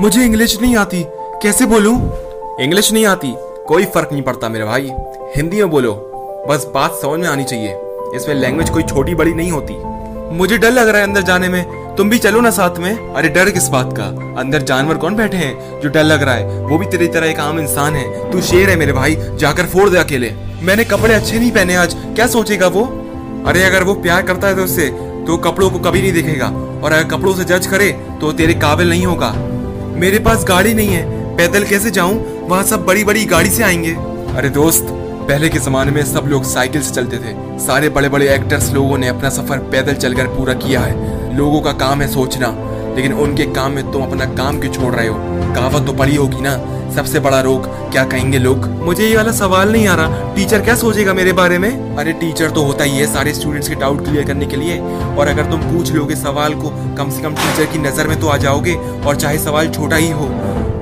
मुझे इंग्लिश नहीं आती। कैसे बोलूँ? इंग्लिश नहीं आती। कोई फ़र्क नहीं पड़ता मेरे भाई। हिंदी में बोलो। बस बात समझ में आनी चाहिए। इसमें लैंग्वेज कोई छोटी बड़ी नहीं होती। मुझे डर लग रहा है अंदर जाने में। तुम भी चलो ना साथ में। अरे डर किस बात का? अंदर जानवर कौन बैठे हैं? जो डर लग रहा है। वो भी तेरी तरह एक आम इंसान है। तू शेर है मेरे भाई। जाकर फोड़ दे अकेले। मैंने कपड़े अच्छे नहीं पहने आज। क्या सोचेगा वो? अरे अगर वो प्यार करता है तो उससे। तो कपड़ों को कभी नहीं देखेगा। और अगर कपड़ों से जज करे तो तेरे काबिल नहीं होगा। मेरे पास गाड़ी नहीं है। पैदल कैसे जाऊँ? वहाँ सब बड़ी बड़ी गाड़ी से आएँगे। अरे दोस्त, पहले के जमाने में सब लोग साइकिल से चलते थे। सारे बड़े बड़े एक्टर्स लोगों ने अपना सफ़र पैदल चलकर पूरा किया है। लोगों का काम है सोचना। लेकिन उनके काम में तुम अपना काम क्यों छोड़ रहे हो? कहावत तो पड़ी होगी ना। सबसे बड़ा रोग क्या कहेंगे लोग? मुझे ये वाला सवाल नहीं आ रहा। टीचर क्या सोचेगा मेरे बारे में? अरे टीचर तो होता ही है सारे स्टूडेंट्स के डाउट क्लियर करने के लिए। और अगर तुम पूछ लोगे सवाल को कम से कम टीचर की नज़र में तो आ जाओगे और चाहे सवाल छोटा ही हो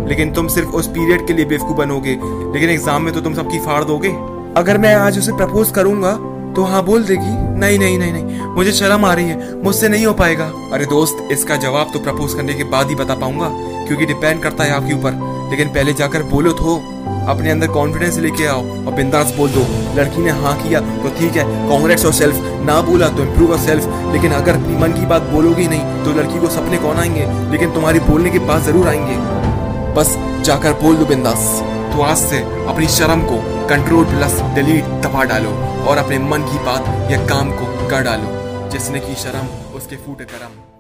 लेकिन तुम सिर्फ़ उस पीरियड के लिए बेवकूफ़ बनोगे। लेकिन एग्ज़ाम में तो तुम सबकी फाड़ दोगे। अगर मैं आज उसे प्रपोज करूँगा तो हाँ बोल देगी। नहीं नहीं नहीं नहीं। मुझे शर्म आ रही है। मुझसे नहीं हो पाएगा। अरे दोस्त, इसका जवाब तो प्रपोज करने के बाद ही बता पाऊँगा, क्योंकि डिपेंड करता है आपके ऊपर। लेकिन पहले जाकर बोलो तो अपने अंदर कॉन्फिडेंस लेके आओ और बिंदास बोल दो, लड़की ने हाँ किया तो ठीक है कांग्रेट्स और सेल्फ ना बोला तो इम्प्रूव और सेल्फ लेकिन अगर मन की बात बोलोगे नहीं तो लड़की को सपने कौन आएँगे? लेकिन तुम्हारी बोलने के बाद ज़रूर आएँगे। बस जाकर बोल दो बिंदास। तो आज से अपनी शर्म को कंट्रोल प्लस डिलीट दबा डालो। और अपने मन की बात या काम को कर डालो, जिसने की शर्म उसके फूटे करम।